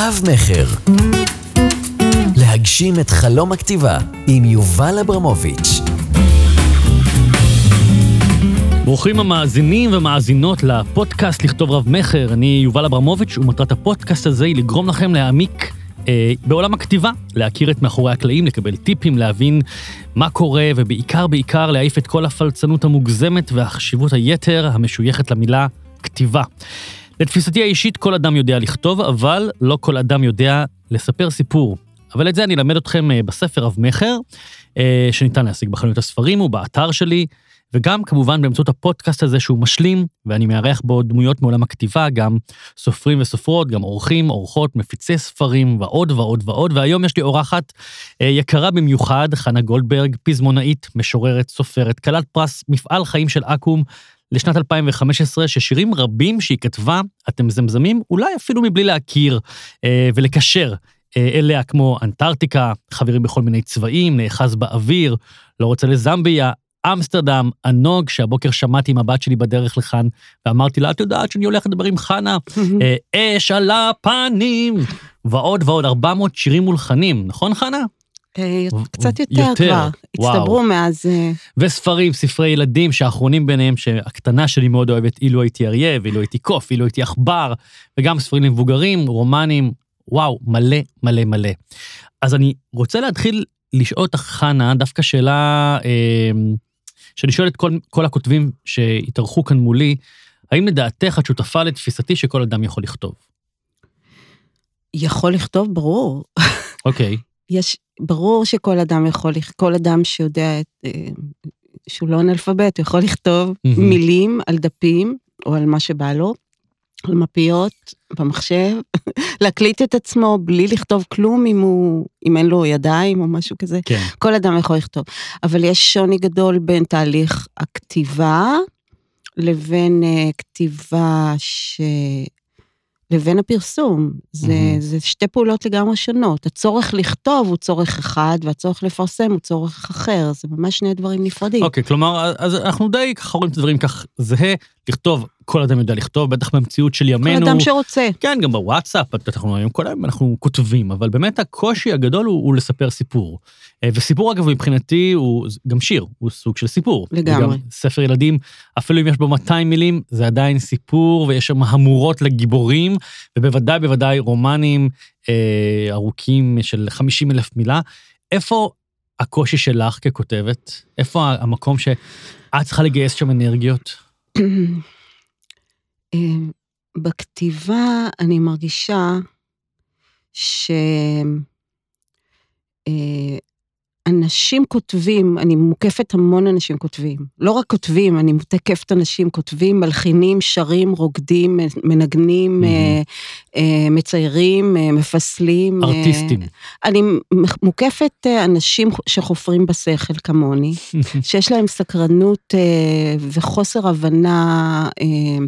רב-מכר. להגשים את חלום הכתיבה עם יובל אברמוביץ'. ברוכים המאזינים ומאזינות לפודקאסט לכתוב רב-מכר. אני יובל אברמוביץ', ומטרת הפודקאסט הזה היא לגרום לכם להעמיק אה, בעולם הכתיבה, להכיר את מאחורי הקלעים, לקבל טיפים, להבין מה קורה, ובעיקר, בעיקר להעיף את כל הפלצנות המוגזמת והחשיבות היתר המשויכת למילה כתיבה. לתפיסתי האישית, כל אדם יודע לכתוב, אבל לא כל אדם יודע לספר סיפור. אבל את זה אני אלמד אתכם אה, בספר רב-מכר, אה, שניתן להשיג בחנויות הספרים ובאתר שלי, וגם כמובן באמצעות הפודקאסט הזה שהוא משלים, ואני מארח בו דמויות מעולם הכתיבה, גם סופרים וסופרות, גם עורכים, עורכות, מפיצי ספרים ועוד ועוד ועוד, והיום יש לי אורחת אה, יקרה במיוחד, חנה גולדברג, פזמונאית, משוררת, סופרת, כלת פרס מפעל חיים של אקו"ם לשנת 2015, ששירים רבים שהיא כתבה, אתם מזמזמים, אולי אפילו מבלי להכיר אה, ולקשר. אה, אליה כמו אנטארקטיקה, חברים בכל מיני צבעים, נאחז באוויר, לא רוצה לזמביה, אמסטרדם, הנוג, שהבוקר שמעתי עם הבת שלי בדרך לכאן, ואמרתי לה, את יודעת שאני הולך לדבר עם חנה, אה, אש על הפנים, ועוד ועוד, 400 שירים מולחנים, נכון חנה? אה, קצת יותר יותר, כבר, וואו. הצטברו מאז... אה, וספרים, ספרי ילדים, שהאחרונים ביניהם, שהקטנה שלי מאוד אוהבת, אילו הייתי אריה, ואילו הייתי קוף, אילו הייתי עכבר, וגם ספרים למבוגרים, רומנים, וואו, מלא מלא מלא. אז אני רוצה להתחיל לשאול אותך, חנה, דווקא שאלה אה, שאני שואל את כל, כל הכותבים שהתארחו כאן מולי, האם לדעתך את שותפה לתפיסתי שכל אדם יכול לכתוב? יכול לכתוב, ברור. אוקיי, יש, ברור שכל אדם יכול, כל אדם שיודע את, אה, שהוא לא אנאלפבית, הוא יכול לכתוב מהמם. מילים על דפים, או על מה שבא לו, על מפיות, במחשב, להקליט את עצמו בלי לכתוב כלום אם הוא, אם אין לו ידיים או משהו כזה. כן. כל אדם יכול לכתוב. אבל יש שוני גדול בין תהליך הכתיבה לבין uh, כתיבה ש... לבין הפרסום. זה, מהמם. זה שתי פעולות לגמרי שונות. הצורך לכתוב הוא צורך אחד, והצורך לפרסם הוא צורך אחר. זה ממש שני דברים נפרדים. אוקיי, כלומר, אז אנחנו די ככה רואים את הדברים כך זהה, לכתוב, כל אדם יודע לכתוב, בטח במציאות של כל ימינו. אדם שרוצה. כן, גם בוואטסאפ, אנחנו היום כל היום אנחנו כותבים, אבל באמת הקושי הגדול הוא, הוא לספר סיפור. אה, וסיפור, אגב, מבחינתי הוא גם שיר, הוא סוג של סיפור. לגמרי. וגם ספר ילדים, אפילו אם יש בו 200 מילים, זה עדיין סיפור, ויש שם המורות לגיבורים, ובוודאי, בוודאי רומנים אה, ארוכים של 50 אלף מילה. איפה הקושי שלך ככותבת? איפה המקום שאת צריכה לגייס שם אנרגיות? אה, בכתיבה אני מרגישה שאנשים כותבים, אני מוקפת המון אנשים כותבים. לא רק כותבים, אני מותקפת אנשים כותבים, מלחינים, שרים, רוקדים, מנגנים. אה, אה, מציירים, אה, מפסלים. אה, ארטיסטים. אני מוקפת אה, אנשים שחופרים בשכל כמוני. שיש להם סקרנות אה, וחוסר הבנה אה,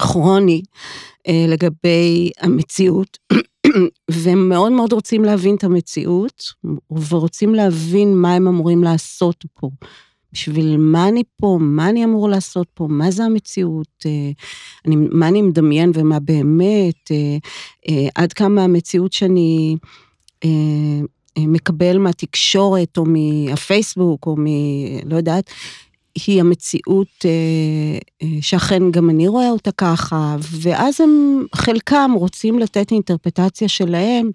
כרוני אה, לגבי המציאות, והם מאוד מאוד רוצים להבין את המציאות, ורוצים להבין מה הם אמורים לעשות פה. בשביל מה אני פה, מה אני אמור לעשות פה, מה זה המציאות, אה, אני, מה אני מדמיין ומה באמת, אה, עד כמה המציאות שאני מקבל מהתקשורת או מהפייסבוק או מ... לא יודעת, היא המציאות אה, אה, שאכן גם אני רואה אותה ככה, ואז הם, חלקם רוצים לתת אינטרפטציה שלהם,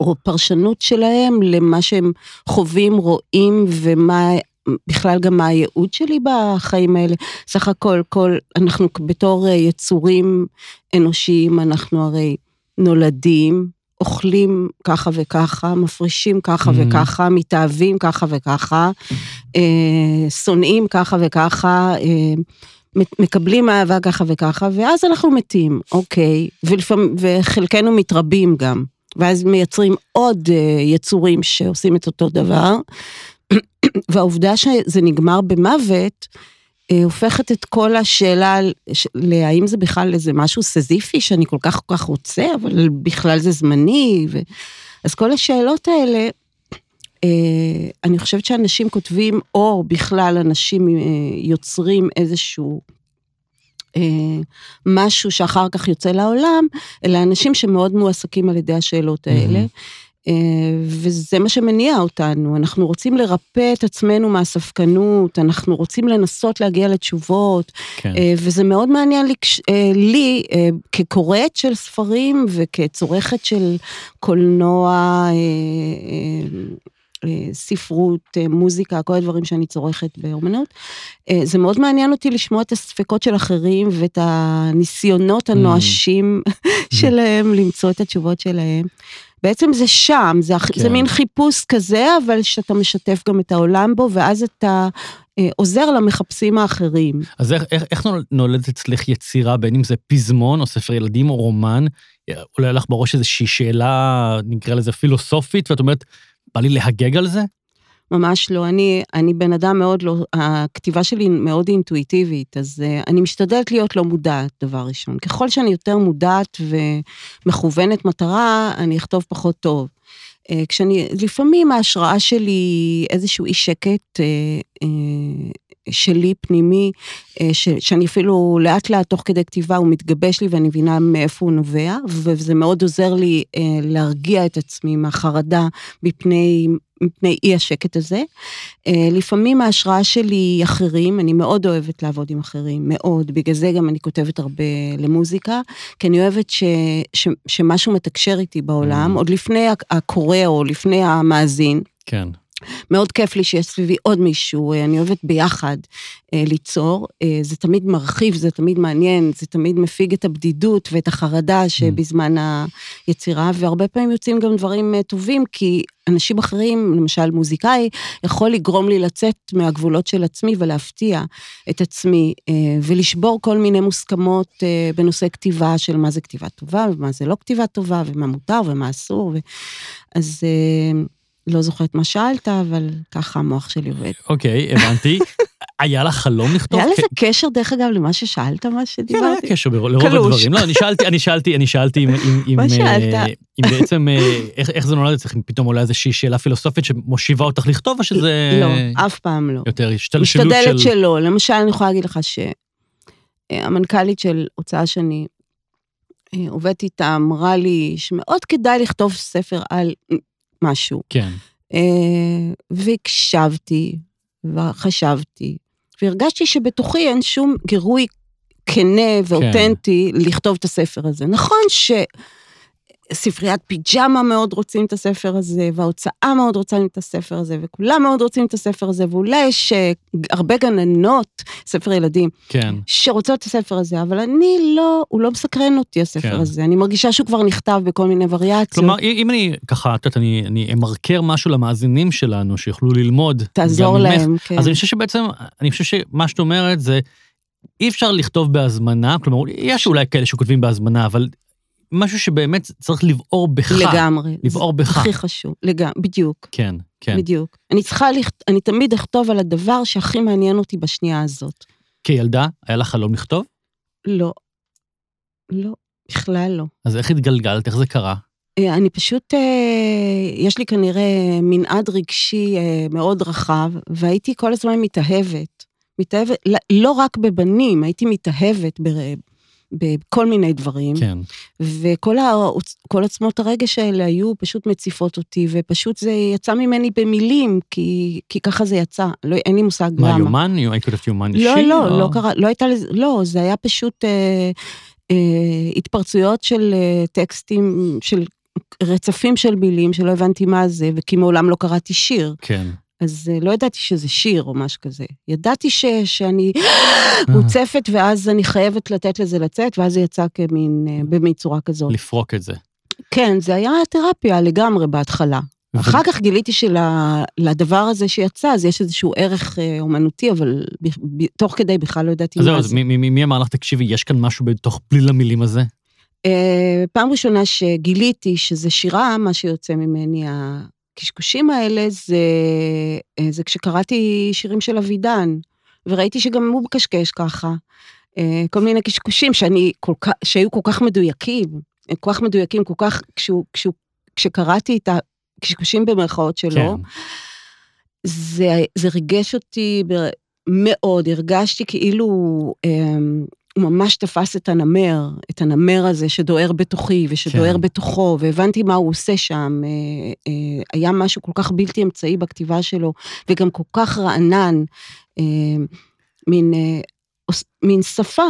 או פרשנות שלהם למה שהם חווים, רואים, ומה, בכלל גם מה הייעוד שלי בחיים האלה. סך הכל, כל, אנחנו בתור אה, יצורים אנושיים, אנחנו הרי נולדים, אוכלים ככה וככה, מפרישים ככה Mhm. וככה, מתאהבים ככה וככה, אה, שונאים ככה וככה, אה, מקבלים אהבה ככה וככה, ואז אנחנו מתים, אוקיי, ולפעמים, וחלקנו מתרבים גם, ואז מייצרים עוד אה, יצורים שעושים את אותו דבר, והעובדה שזה נגמר במוות, הופכת את כל השאלה להאם זה בכלל איזה משהו סזיפי שאני כל כך כל כך רוצה, אבל בכלל זה זמני. ו... אז כל השאלות האלה, אה, אני חושבת שאנשים כותבים, או בכלל אנשים אה, יוצרים איזשהו אה, משהו שאחר כך יוצא לעולם, אלא אנשים שמאוד מועסקים על ידי השאלות האלה. אה, וזה מה שמניע אותנו, אנחנו רוצים לרפא את עצמנו מהספקנות, אנחנו רוצים לנסות להגיע לתשובות, כן. אה, וזה מאוד מעניין לי, אה, לי אה, כקוראת של ספרים וכצורכת של קולנוע, אה, אה, אה, ספרות, אה, מוזיקה, כל הדברים שאני צורכת באומנות. אה, זה מאוד מעניין אותי לשמוע את הספקות של אחרים ואת הניסיונות הנואשים שלהם למצוא את התשובות שלהם. בעצם זה שם, זה, כן. זה. מין חיפוש כזה, אבל שאתה משתף גם את העולם בו, ואז אתה אה, עוזר למחפשים האחרים. אז איך, איך, איך נול- נולדת אצלך יצירה, בין אם זה פזמון או ספר ילדים או רומן? אולי לך בראש איזושהי שאלה, נקרא לזה פילוסופית, ואת אומרת, בא לי להגג על זה? ממש לא, אני, אני בן אדם מאוד לא, הכתיבה שלי מאוד אינטואיטיבית, אז uh, אני משתדלת להיות לא מודעת, דבר ראשון. ככל שאני יותר מודעת ומכוונת מטרה, אני אכתוב פחות טוב. Uh, כשאני, לפעמים ההשראה שלי איזשהו אי שקט uh, uh, שלי, פנימי, uh, ש, שאני אפילו לאט לאט תוך כדי כתיבה הוא מתגבש לי ואני מבינה מאיפה הוא נובע, וזה מאוד עוזר לי uh, להרגיע את עצמי מהחרדה מפני מפני אי השקט הזה. אה, לפעמים ההשראה שלי היא אחרים, אני מאוד אוהבת לעבוד עם אחרים, מאוד, בגלל זה גם אני כותבת הרבה למוזיקה, כי אני אוהבת ש, ש, שמשהו מתקשר איתי בעולם, Mm. עוד לפני הקורא או לפני המאזין. כן. מאוד כיף לי שיש סביבי עוד מישהו, אה, אני אוהבת ביחד אה, ליצור, אה, זה תמיד מרחיב, זה תמיד מעניין, זה תמיד מפיג את הבדידות ואת החרדה שבזמן היצירה, והרבה פעמים יוצאים גם דברים אה, טובים, כי אנשים אחרים, למשל מוזיקאי, יכול לגרום לי לצאת מהגבולות של עצמי ולהפתיע את עצמי, אה, ולשבור כל מיני מוסכמות אה, בנושא כתיבה, של מה זה כתיבה טובה, ומה זה לא כתיבה טובה, ומה מותר ומה אסור, ו... אז... אה, לא זוכרת מה שאלת, אבל ככה המוח שלי עובד. אוקיי, הבנתי. היה לך חלום לכתוב? היה כן. לזה קשר, דרך אגב, למה ששאלת, מה כן, שדיברתי? היה קשר בר- לרוב קלוש. הדברים. לא, אני שאלתי, אני שאלתי, אני שאלתי אם, אם, מה אה, שאלת? אם בעצם, אה, איך, איך זה נולד אצלך, אם פתאום עולה איזושהי שאלה פילוסופית שמושיבה אותך לכתוב, או שזה לא, אף פעם לא. יותר השתלשלות של... משתדלת שלא. למשל, אני יכולה להגיד לך שהמנכ"לית של הוצאה שאני אה, עובדת איתה אמרה לי שמאוד כדאי לכתוב ספר על משהו. כן, אה, והקשבתי, וחשבתי, והרגשתי שבתוכי אין שום גירוי כנה ואותנטי כן. לכתוב את הספר הזה. נכון שספריית פיג'מה מאוד רוצים את הספר הזה, וההוצאה מאוד רוצה את הספר הזה, וכולם מאוד רוצים את הספר הזה, ואולי יש אה, הרבה גננות, ספר ילדים, כן. שרוצות את הספר הזה, אבל אני לא, הוא לא מסקרן אותי, הספר כן. הזה. אני מרגישה שהוא כבר נכתב בכל מיני וריאציות. כלומר, אם אני ככה, את יודעת, אני, אני אמרקר משהו למאזינים שלנו, שיוכלו ללמוד. תעזור גם ממך, להם, כן. אז אני חושב שבעצם, אני חושב שמה שאת אומרת זה, אי אפשר לכתוב בהזמנה, כלומר, יש אולי כאלה שכותבים בהזמנה, אבל משהו שבאמת צריך לבעור בך. לגמרי. לבעור בך. הכי חשוב, לגמרי, בדיוק, כן, כן. בדיוק. אני צריכה, לכת... אני תמיד אכתוב על הדבר שהכי מעניין אותי בשנייה הזאת. כילדה, היה לך חלום לכתוב? לא, לא, בכלל לא. אז איך התגלגלת, איך זה קרה? אה, אני פשוט, אה, יש לי כנראה מנעד רגשי אה, מאוד רחב, והייתי כל הזמן מתאהבת. מתאהבת, לא- רק בבנים, הייתי מתאהבת בכל מיני דברים. כן. וכל העוצ- כל עוצמות הרגש האלה היו פשוט מציפות אותי, ופשוט זה יצא ממני במילים, כי, כי ככה זה יצא, לא, אין לי מושג מה, למה. יומן? היית כותבת יומן אישי? לא, לא, או- לא קרה, לא הייתה לזה, לא, זה היה פשוט אה, אה, התפרצויות של אה, טקסטים, של רצפים של מילים שלא הבנתי מה זה, וכי מעולם לא קראתי שיר. כן. אז אה, לא ידעתי שזה שיר או משהו כזה. ידעתי ש, שאני מוצפת, ואז אני חייבת לתת לזה לצאת, ואז זה יצא כמין, אה, במין צורה כזאת. לפרוק את זה. כן, זה היה תרפיה לגמרי בהתחלה. אחר כך גיליתי שלדבר הזה שיצא, אז יש איזשהו ערך אה, אומנותי, אבל תוך כדי בכלל לא ידעתי אז מה אז זה. מי- מי אמר לך, תקשיבי, יש כאן משהו בתוך פליל המילים הזה? אה, פעם ראשונה שגיליתי שזה שירה, מה שיוצא ממני, הקשקושים האלה, זה, אה, זה כשקראתי שירים של אבידן, וראיתי שגם הוא מקשקש ככה. אה, כל מיני קשקושים שאני כל כך, שהיו כל כך מדויקים, הם כל כך מדויקים, כל כך, כשהוא, כשהוא, כשקראתי את הקשקושים במרכאות שלו, כן. זה, זה ריגש אותי ב- מאוד, הרגשתי כאילו אמ, הוא ממש תפס את הנמר, את הנמר הזה שדוהר בתוכי ושדוהר כן. בתוכו, והבנתי מה הוא עושה שם. אה, אה, היה משהו כל כך בלתי אמצעי בכתיבה שלו, וגם כל כך רענן, אה, מין, מין שפה.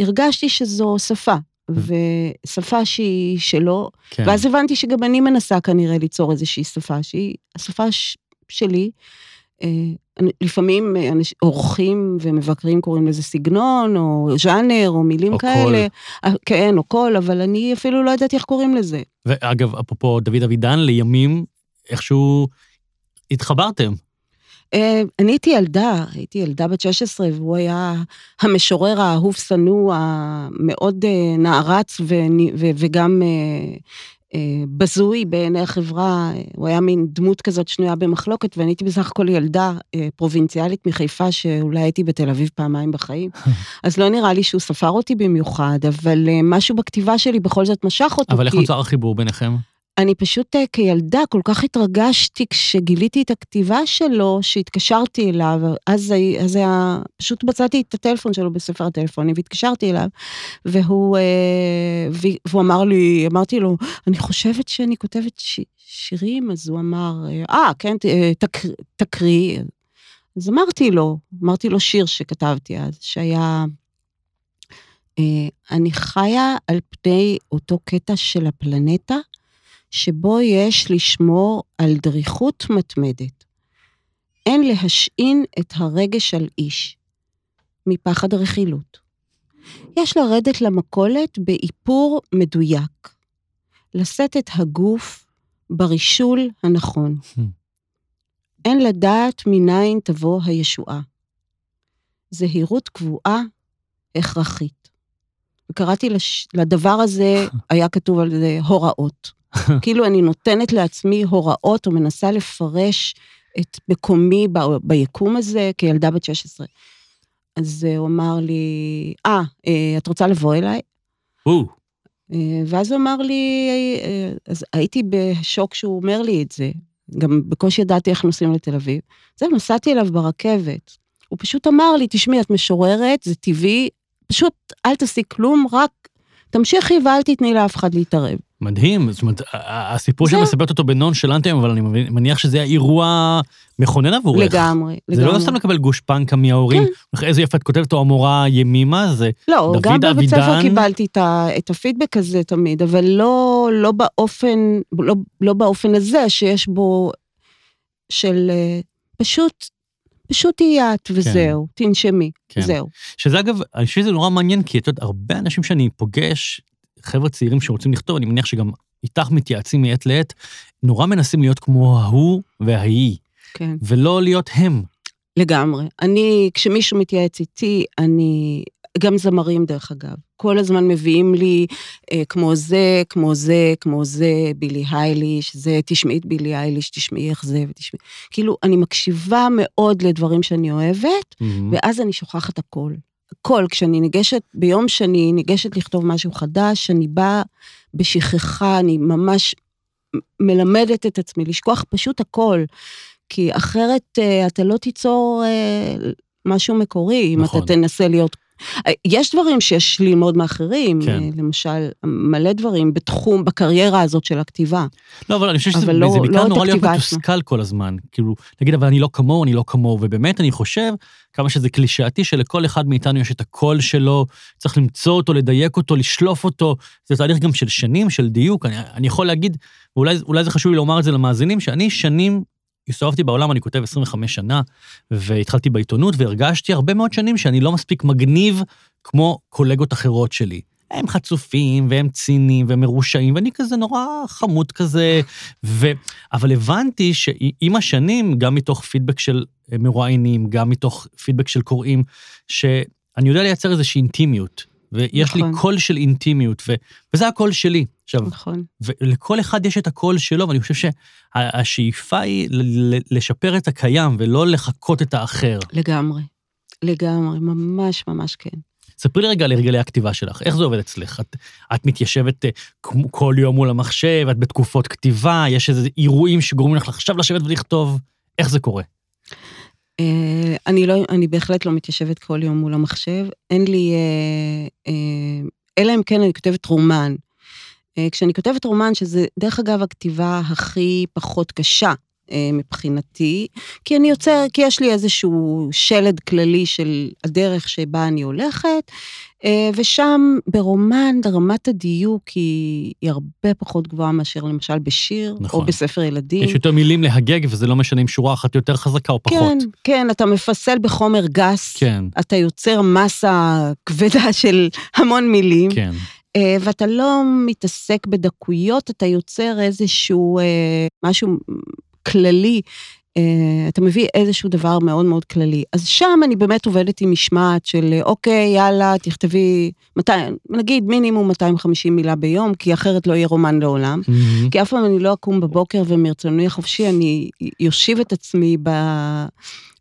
הרגשתי שזו שפה, ושפה שהיא שלו, כן. ואז הבנתי שגם אני מנסה כנראה ליצור איזושהי שפה, שהיא השפה ש- שלי. אה, לפעמים אה, אנש- אורחים ומבקרים קוראים לזה סגנון, או ז'אנר, או מילים או כאלה. אה, כן, או קול, אבל אני אפילו לא ידעתי איך קוראים לזה. ואגב, אפרופו דוד אבידן, לימים איכשהו התחברתם. אה, אני הייתי ילדה, הייתי ילדה בת 16, והוא היה המשורר האהוב שנוא, המאוד אה, נערץ וגם אה, אה, בזוי בעיני החברה. הוא היה מין דמות כזאת שנויה במחלוקת, ואני הייתי בסך הכל ילדה אה, פרובינציאלית מחיפה, שאולי הייתי בתל אביב פעמיים בחיים. אז לא נראה לי שהוא ספר אותי במיוחד, אבל אה, משהו בכתיבה שלי בכל זאת משך אותי. אבל איך נוצר החיבור ביניכם? אני פשוט אה, כילדה כל כך התרגשתי כשגיליתי את הכתיבה שלו, שהתקשרתי אליו, אז, אז היה, פשוט מצאתי את הטלפון שלו בספר הטלפונים והתקשרתי אליו, והוא, אה, והוא אמר לי, אמרתי לו, אני חושבת שאני כותבת ש, שירים, אז הוא אמר, אה, כן, ת- אה, תק, תקריא. אז אמרתי לו, אמרתי לו שיר שכתבתי אז, שהיה, אני חיה על פני אותו קטע של הפלנטה, שבו יש לשמור על דריכות מתמדת. אין להשעין את הרגש על איש, מפחד רכילות. יש לרדת למכולת באיפור מדויק, לשאת את הגוף ברישול הנכון. אין לדעת מניין תבוא הישועה. זהירות קבועה, הכרחית. וקראתי לש... לדבר הזה, היה כתוב על זה הוראות. כאילו אני נותנת לעצמי הוראות או מנסה לפרש את מקומי ב... ביקום הזה כילדה בת 16. אז הוא אמר לי, אה, אה, את רוצה לבוא אליי? או, אה, ואז הוא אמר לי, אה, אז הייתי בשוק שהוא אומר לי את זה, גם בקושי ידעתי איך נוסעים לתל אביב. זהו, נסעתי אליו ברכבת. הוא פשוט אמר לי, תשמעי, את משוררת, זה טבעי, פשוט אל תעשי כלום, רק תמשיכי ואל תתני לאף אחד להתערב. מדהים, זאת אומרת, הסיפור זהו. שמספרת אותו בנונשלנט היום, אבל אני מניח שזה היה אירוע מכונן עבורך. לגמרי, זה לגמרי. לא סתם לקבל גושפנקה מההורים, כן. איזה יפה את כותבת, או המורה ימימה, זה לא, דוד גם בבית ספר אבידן- קיבלתי את, את הפידבק הזה תמיד, אבל לא, לא, באופן, לא, לא באופן הזה שיש בו של אה, פשוט, פשוט תהיי את וזהו, תנשמי, כן. זהו. שזה אגב, אני חושב שזה נורא מעניין, כי את יודעת, הרבה אנשים שאני פוגש, חבר'ה צעירים שרוצים לכתוב, אני מניח שגם איתך מתייעצים מעת לעת, נורא מנסים להיות כמו ההוא וההיא, כן. ולא להיות הם. לגמרי. אני, כשמישהו מתייעץ איתי, אני, גם זמרים דרך אגב, כל הזמן מביאים לי אה, כמו זה, כמו זה, כמו זה, בילי הייליש, זה, תשמעי את בילי הייליש, תשמעי איך זה, ותשמעי. כאילו, אני מקשיבה מאוד לדברים שאני אוהבת, ואז אני שוכחת הכל. הכל, כשאני ניגשת, ביום שאני ניגשת לכתוב משהו חדש, אני באה בשכחה, אני ממש מלמדת את עצמי לשכוח פשוט הכל. כי אחרת אה, אתה לא תיצור אה, משהו מקורי, אם נכון. אתה תנסה להיות... אה, יש דברים שיש ללמוד מאחרים, כן. אה, למשל, מלא דברים בתחום, בקריירה הזאת של הכתיבה. לא, אבל אני חושב שזה לא- בעיקר לא נורא להיות. מתוסכל כל הזמן. כאילו, להגיד, אבל אני לא כמוהו, אני לא כמוהו, ובאמת אני חושב, כמה שזה קלישאתי, שלכל אחד מאיתנו יש את הקול שלו, צריך למצוא אותו, לדייק אותו, לשלוף אותו. זה תהליך גם של שנים, של דיוק. אני, אני יכול להגיד, ואולי אולי זה חשוב לי לומר את זה למאזינים, שאני שנים הסתובבתי בעולם, אני כותב 25 שנה, והתחלתי בעיתונות, והרגשתי הרבה מאוד שנים שאני לא מספיק מגניב כמו קולגות אחרות שלי. הם חצופים, והם ציניים, והם מרושעים, ואני כזה נורא חמוד כזה, ו... אבל הבנתי שעם השנים, גם מתוך פידבק של מרואיינים, גם מתוך פידבק של קוראים, שאני יודע לייצר איזושהי אינטימיות, ויש לי נכון. קול של אינטימיות, ו... וזה הקול שלי. עכשיו, נכון. ולכל אחד יש את הקול שלו, ואני חושב שהשאיפה היא לשפר את הקיים ולא לחקות את האחר. לגמרי. לגמרי, ממש ממש כן. ספרי לי רגע על הרגלי הכתיבה שלך, איך זה עובד אצלך? את, את מתיישבת אה, כל יום מול המחשב, את בתקופות כתיבה, יש איזה אירועים שגורמים לך עכשיו לשבת ולכתוב, איך זה קורה? אה, אני לא, אני בהחלט לא מתיישבת כל יום מול המחשב. אין לי, אה, אה, אלא אם כן אני כותבת רומן. אה, כשאני כותבת רומן, שזה דרך אגב הכתיבה הכי פחות קשה אה, מבחינתי, כי אני יוצר, כי יש לי איזשהו שלד כללי של הדרך שבה אני הולכת, ושם ברומן רמת הדיוק היא, היא הרבה פחות גבוהה מאשר למשל בשיר, נכון. או בספר ילדים. יש יותר מילים להגג, וזה לא משנה אם שורה אחת יותר חזקה או פחות. כן, כן, אתה מפסל בחומר גס, כן, אתה יוצר מסה כבדה של המון מילים, כן. אה, ואתה לא מתעסק בדקויות, אתה יוצר איזשהו אה, משהו כללי, אה, אתה מביא איזשהו דבר מאוד מאוד כללי. אז שם אני באמת עובדת עם משמעת של, אה, אוקיי, יאללה, תכתבי, 200, נגיד מינימום 250 מילה ביום, כי אחרת לא יהיה רומן לעולם. מהמם. כי אף פעם אני לא אקום בבוקר ומרצוני החופשי, אני יושיב את עצמי ב...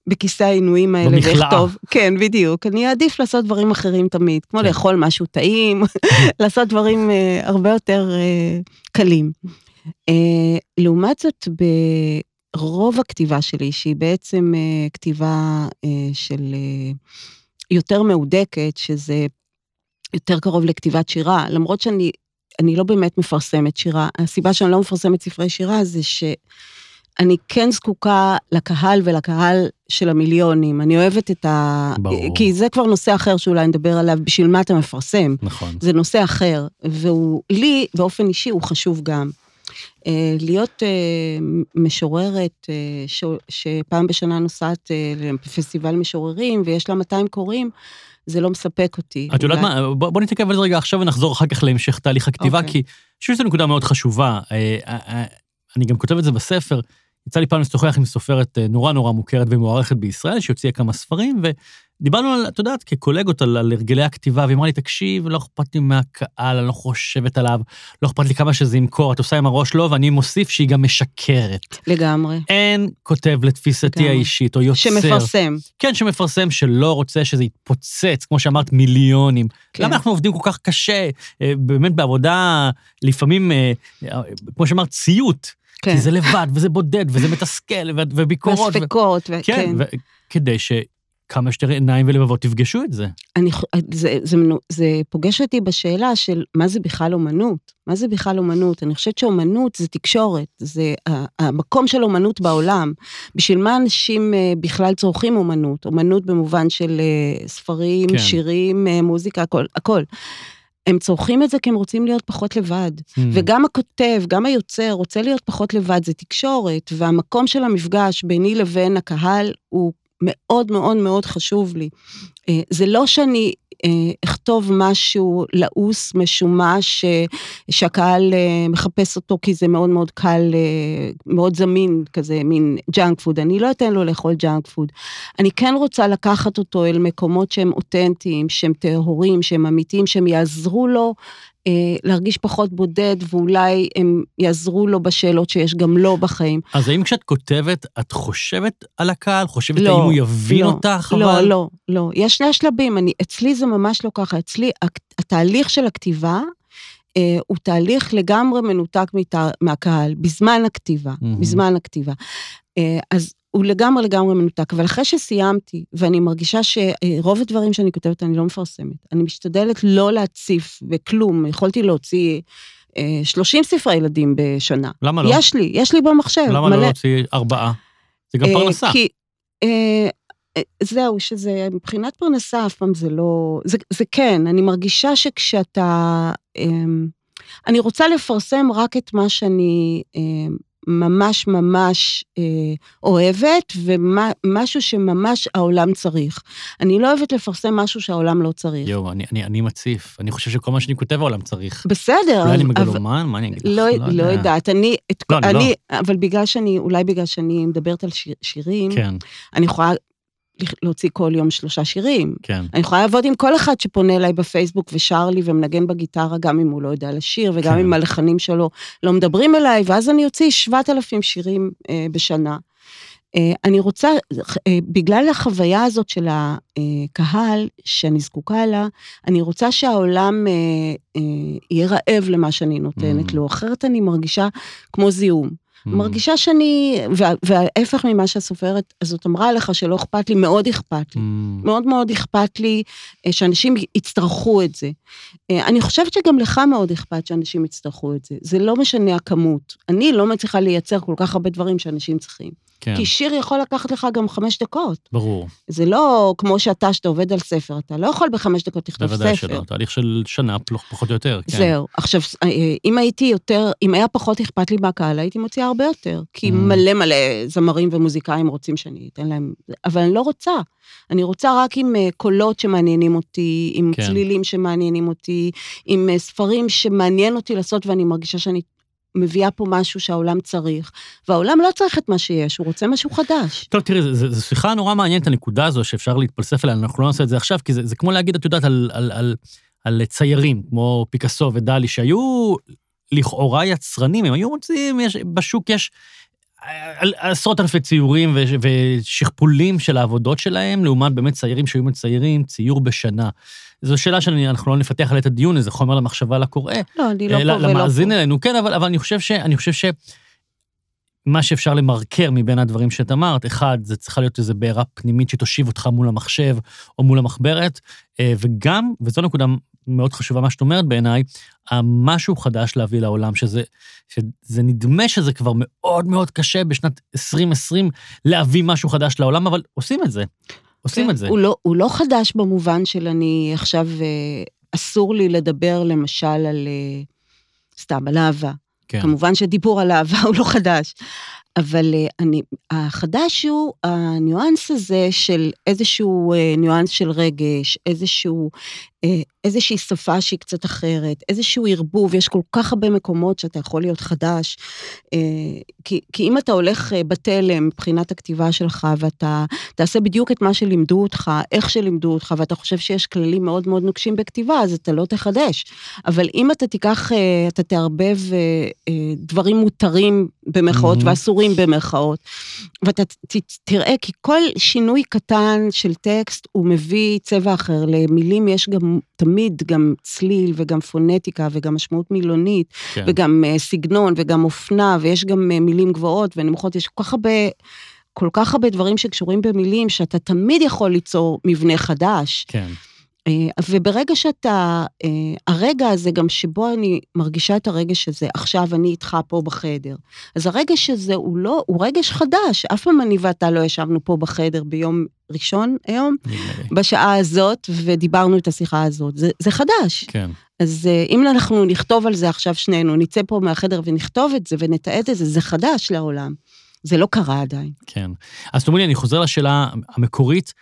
בכיסא העינויים האלה, במכלאה. ואכתוב. כן, בדיוק. אני אעדיף לעשות דברים אחרים תמיד, כמו כן. לאכול משהו טעים, לעשות דברים אה, הרבה יותר אה, קלים. אה, לעומת זאת, ברוב הכתיבה שלי, שהיא בעצם אה, כתיבה אה, של אה, יותר מהודקת, שזה יותר קרוב לכתיבת שירה, למרות שאני אני לא באמת מפרסמת שירה. הסיבה שאני לא מפרסמת ספרי שירה זה שאני כן זקוקה לקהל ולקהל של המיליונים. אני אוהבת את ה... ברור. כי זה כבר נושא אחר שאולי נדבר עליו, בשביל מה אתה מפרסם. נכון. זה נושא אחר, והוא, לי, באופן אישי, הוא חשוב גם. אה, להיות אה, משוררת אה, שפעם בשנה נוסעת לפסטיבל משוררים ויש לה 200 קוראים, זה לא מספק אותי. את יודעת מה, בוא נתעכב על זה רגע עכשיו ונחזור אחר כך להמשך תהליך הכתיבה, אוקיי. כי אני חושב שזו נקודה מאוד חשובה. אני גם כותב את זה בספר. יצא לי פעם לשוחח עם סופרת נורא נורא מוכרת ומוערכת בישראל, שהוציאה כמה ספרים, ודיברנו על, את יודעת, כקולגות, על, על הרגלי הכתיבה, והיא אמרה לי, תקשיב, לא אכפת לי מהקהל, אני לא חושבת עליו, לא אכפת לי כמה שזה ימכור, את עושה עם הראש לא, ואני מוסיף שהיא גם משקרת. לגמרי. אין כותב לתפיסתי לגמרי. האישית, או יוצר. שמפרסם. כן, שמפרסם שלא רוצה שזה יתפוצץ, כמו שאמרת, מיליונים. כן. למה אנחנו עובדים כל כך קשה, אה, באמת בעבודה, לפעמים, אה, אה, כמו שאמרת, ציות. כן. כי זה לבד, וזה בודד, וזה מתסכל, ו- וביקורות. ו- והספקות, ו- כן, כן. ו- כדי שכמה שיותר עיניים ולבבות יפגשו את זה. אני, ח- זה, זה, זה פוגש אותי בשאלה של מה זה בכלל אומנות? מה זה בכלל אומנות? אני חושבת שאומנות זה תקשורת, זה המקום של אומנות בעולם. בשביל מה אנשים אה, בכלל צורכים אומנות? אומנות במובן של אה, ספרים, כן. שירים, אה, מוזיקה, הכל, הכל. הם צורכים את זה כי הם רוצים להיות פחות לבד. Hmm. וגם הכותב, גם היוצר, רוצה להיות פחות לבד, זה תקשורת, והמקום של המפגש ביני לבין הקהל הוא מאוד מאוד מאוד חשוב לי. אה, זה לא שאני אה, אכתוב משהו לעוס, משומש, אה, שהקהל מחפש אותו כי זה מאוד מאוד קל, מאוד זמין, כזה מין junk food. אני לא אתן לו לאכול junk food. אני כן רוצה לקחת אותו אל מקומות שהם אותנטיים, שהם טהורים, שהם אמיתיים, שהם יעזרו לו להרגיש פחות בודד, ואולי הם יעזרו לו בשאלות שיש גם לו בחיים. אז האם כשאת כותבת, את חושבת על הקהל? חושבת לא, האם הוא יבין לא, אותך? לא, אבל... לא, לא. יש שני שלבים, אני, אצלי זה ממש לא ככה. אצלי התהליך של הכתיבה אה, הוא תהליך לגמרי מנותק מת, מהקהל, בזמן הכתיבה, מהמם. בזמן הכתיבה. אה, אז הוא לגמרי לגמרי מנותק, אבל אחרי שסיימתי, ואני מרגישה שרוב הדברים שאני כותבת אני לא מפרסמת, אני משתדלת לא להציף בכלום, יכולתי להוציא אה, 30 ספרי ילדים בשנה. למה לא? יש לי, יש לי במחשב, למה מלא. לא להוציא ארבעה? זה גם אה, פרנסה. כי, אה, אה, זהו, שזה, מבחינת פרנסה אף פעם זה לא, זה, זה כן, אני מרגישה שכשאתה, אה, אני רוצה לפרסם רק את מה שאני אה, ממש ממש אה, אוהבת, ומשהו שממש העולם צריך. אני לא אוהבת לפרסם משהו שהעולם לא צריך. יואו, אני, אני, אני מציף. אני חושב שכל מה שאני כותב העולם צריך. בסדר, אולי אני אבל- מגלומן? מה אני אגיד לך? לא, לא יודע. יודעת, אני, את, לא, אני לא. אני, אבל בגלל שאני, אולי בגלל שאני מדברת על שיר, שירים, כן, אני יכולה להוציא כל יום שלושה שירים. כן. אני יכולה לעבוד עם כל אחד שפונה אליי בפייסבוק ושר לי ומנגן בגיטרה, גם אם הוא לא יודע לשיר, וגם כן. אם הלחנים שלו לא מדברים אליי, ואז אני אוציא 7,000 שירים אה, בשנה. אה, אני רוצה, אה, בגלל החוויה הזאת של הקהל, שאני זקוקה לה, אני רוצה שהעולם אה, אה, יהיה רעב למה שאני נותנת Mm. לו, אחרת אני מרגישה כמו זיהום. מרגישה שאני, וה- וההפך ממה שהסופרת הזאת אמרה לך, שלא אכפת לי, מאוד אכפת לי. Mm, מאוד מאוד אכפת לי אה, שאנשים יצטרכו את זה. אה, אני חושבת שגם לך מאוד אכפת שאנשים יצטרכו את זה. זה לא משנה הכמות. אני לא מצליחה לייצר כל כך הרבה דברים שאנשים צריכים. כן, כי שיר יכול לקחת לך גם חמש דקות. ברור. זה לא כמו שאתה, שאתה עובד על ספר, אתה לא יכול בחמש דקות לכתוב בוודאי ספר. שלא. תהליך של שנה, פחות או יותר. כן. זהו. עכשיו, אה, אם הייתי יותר, אם היה פחות אכפת לי מהקהל, הייתי מוציאה הרבה יותר. כי Mm. מלא מלא זמרים ומוזיקאים רוצים שאני אתן להם, אבל אני לא רוצה. אני רוצה רק עם אה, קולות שמעניינים אותי, עם כן. צלילים שמעניינים אותי, עם אה, ספרים שמעניין אותי לעשות, ואני מרגישה שאני מביאה פה משהו שהעולם צריך. והעולם לא צריך את מה שיש, הוא רוצה משהו חדש. טוב, תראי, זו שיחה נורא מעניינת, הנקודה הזו, שאפשר להתפלסף עליה, אנחנו לא נעשה את זה עכשיו, כי זה, זה כמו להגיד, את יודעת, על, על, על, על ציירים, כמו פיקאסו ודלי, שהיו לכאורה יצרנים, הם היו מוצאים, יש, בשוק יש אה, עשרות אלפי ציורים ושכפולים של העבודות שלהם, לעומת באמת ציירים שהיו מציירים ציור בשנה. זו שאלה שאנחנו לא נפתח עליה את הדיון, איזה חומר למחשבה לקורא, לא, אני לא אה, פה ולא למאזין פה. אלינו, כן, אבל, אבל אני חושב ש... אני חושב ש... מה שאפשר למרקר מבין הדברים שאת אמרת, אחד, זה צריכה להיות איזו בעירה פנימית שתושיב אותך מול המחשב או מול המחברת, אה, וגם, וזו נקודה מאוד חשובה, מה שאת אומרת בעיניי, המשהו חדש להביא לעולם, שזה, שזה נדמה שזה כבר מאוד מאוד קשה בשנת 2020 להביא משהו חדש לעולם, אבל עושים את זה. עושים כן, את זה. הוא לא, הוא לא חדש במובן של אני עכשיו, אה, אסור לי לדבר למשל על, אה, סתם, על אהבה. כן. כמובן שדיבור על אהבה הוא לא חדש, אבל אה, אני, החדש הוא הניואנס הזה של איזשהו ניואנס של רגש, איזשהו, איזושהי שפה שהיא קצת אחרת, איזשהו ערבוב, יש כל כך הרבה מקומות שאתה יכול להיות חדש. אה, כי, כי אם אתה הולך אה, בתלם מבחינת הכתיבה שלך, ואתה תעשה בדיוק את מה שלימדו אותך, איך שלימדו אותך, ואתה חושב שיש כללים מאוד מאוד נוקשים בכתיבה, אז אתה לא תחדש. אבל אם אתה תיקח, אה, אתה תערבב אה, אה, דברים מותרים במרכאות מהמם. ואסורים במרכאות, ואתה ת- ת- תראה כי כל שינוי קטן של טקסט הוא מביא צבע אחר. למילים יש גם תמיד גם צליל וגם פונטיקה וגם משמעות מילונית, כן. וגם אה, סגנון וגם אופנה, ויש גם אה, מילים גבוהות ונמוכות, יש כל כך הרבה... כל כך הרבה דברים שקשורים במילים, שאתה תמיד יכול ליצור מבנה חדש. כן. אה, וברגע שאתה, אה, הרגע הזה גם שבו אני מרגישה את הרגש הזה, עכשיו אני איתך פה בחדר. אז הרגש הזה הוא לא, הוא רגש חדש. אף פעם אני ואתה לא ישבנו פה בחדר ביום ראשון היום. בשעה הזאת, ודיברנו את השיחה הזאת. זה, זה חדש. כן. אז אה, אם אנחנו נכתוב על זה עכשיו שנינו, נצא פה מהחדר ונכתוב את זה ונתעד את זה, זה חדש לעולם. זה לא קרה עדיין. כן. אז תאמרי לי, אני חוזר לשאלה המקורית,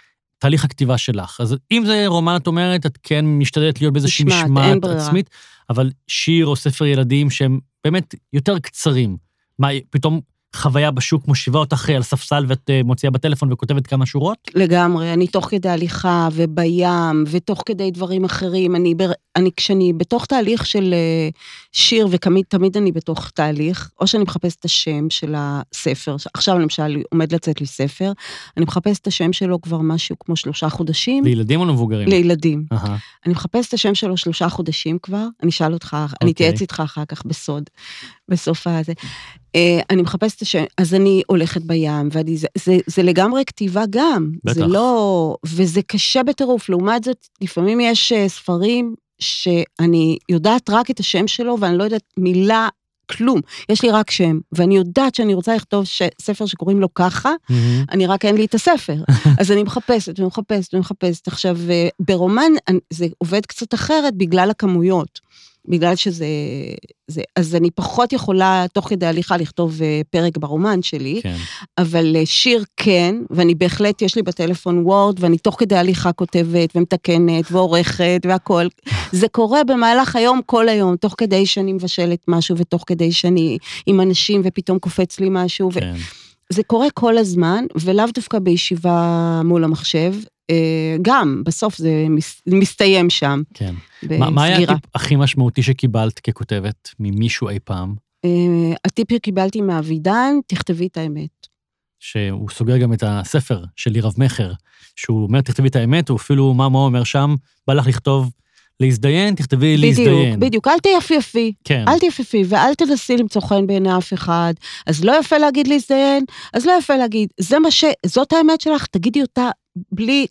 תהליך הכתיבה שלך. אז אם זה רומן, את אומרת, את כן משתדלת להיות באיזושהי משמעת. עצמית, אבל שיר או ספר ילדים שהם באמת יותר קצרים. מה, פתאום חוויה בשוק מושיבה אותך על ספסל ואת אה, מוציאה בטלפון וכותבת כמה שורות? לגמרי, אני תוך כדי הליכה ובים ותוך כדי דברים אחרים, אני, בר- אני כשאני בתוך תהליך של אה, שיר, ותמיד תמיד אני בתוך תהליך, או שאני מחפשת את השם של הספר, עכשיו למשל עומד לצאת לי ספר, אני מחפשת את השם שלו כבר משהו כמו שלושה חודשים, לילדים או למבוגרים? לילדים. אהה, אני מחפשת את השם שלו שלושה חודשים כבר, אני אשאל אותך, אני אוקיי. אתייעץ איתך אחר כך בסוד, בסוף הזה. אה, אני מחפשת את השם, אז אני הולכת בים, ואני, זה, זה, זה לגמרי כתיבה גם. בטח. זה לא, וזה קשה בטירוף. לעומת זאת, לפעמים יש אה, ספרים שאני יודעת רק את השם שלו, ואני לא יודעת מילה, כלום. יש לי רק שם, ואני יודעת שאני רוצה לכתוב ש... ספר שקוראים לו ככה, מהמם. אני רק אין לי את הספר. אז אני מחפשת ומחפשת ומחפשת. עכשיו, אה, ברומן זה עובד קצת אחרת בגלל הכמויות. בגלל שזה... זה, אז אני פחות יכולה, תוך כדי הליכה, לכתוב אה, פרק ברומן שלי, כן. אבל אה, שיר כן, ואני בהחלט, יש לי בטלפון וורד, ואני תוך כדי הליכה כותבת ומתקנת ועורכת והכול. זה קורה במהלך היום, כל היום, תוך כדי שאני מבשלת משהו ותוך כדי שאני עם אנשים ופתאום קופץ לי משהו. ו... כן. זה קורה כל הזמן, ולאו דווקא בישיבה מול המחשב. אה, גם, בסוף זה מס- מסתיים שם, כן. מה מה היה בסגירה. הטיפ הכי משמעותי שקיבלת ככותבת ממישהו אי פעם? אה, הטיפ שקיבלתי מאבידן, תכתבי את האמת. שהוא סוגר גם את הספר של לירב מכר, שהוא אומר, תכתבי את האמת, הוא אפילו, מה מה הוא אומר שם? בא לך לכתוב להזדיין, תכתבי בדיוק, להזדיין. בדיוק, אל תיפייפי, כן. אל תיפייפי ואל תנסי למצוא חן בעיני אף אחד. אז לא יפה להגיד להזדיין, אז לא יפה להגיד, זה מה ש... זאת האמת שלך, תגידי אותה בלי,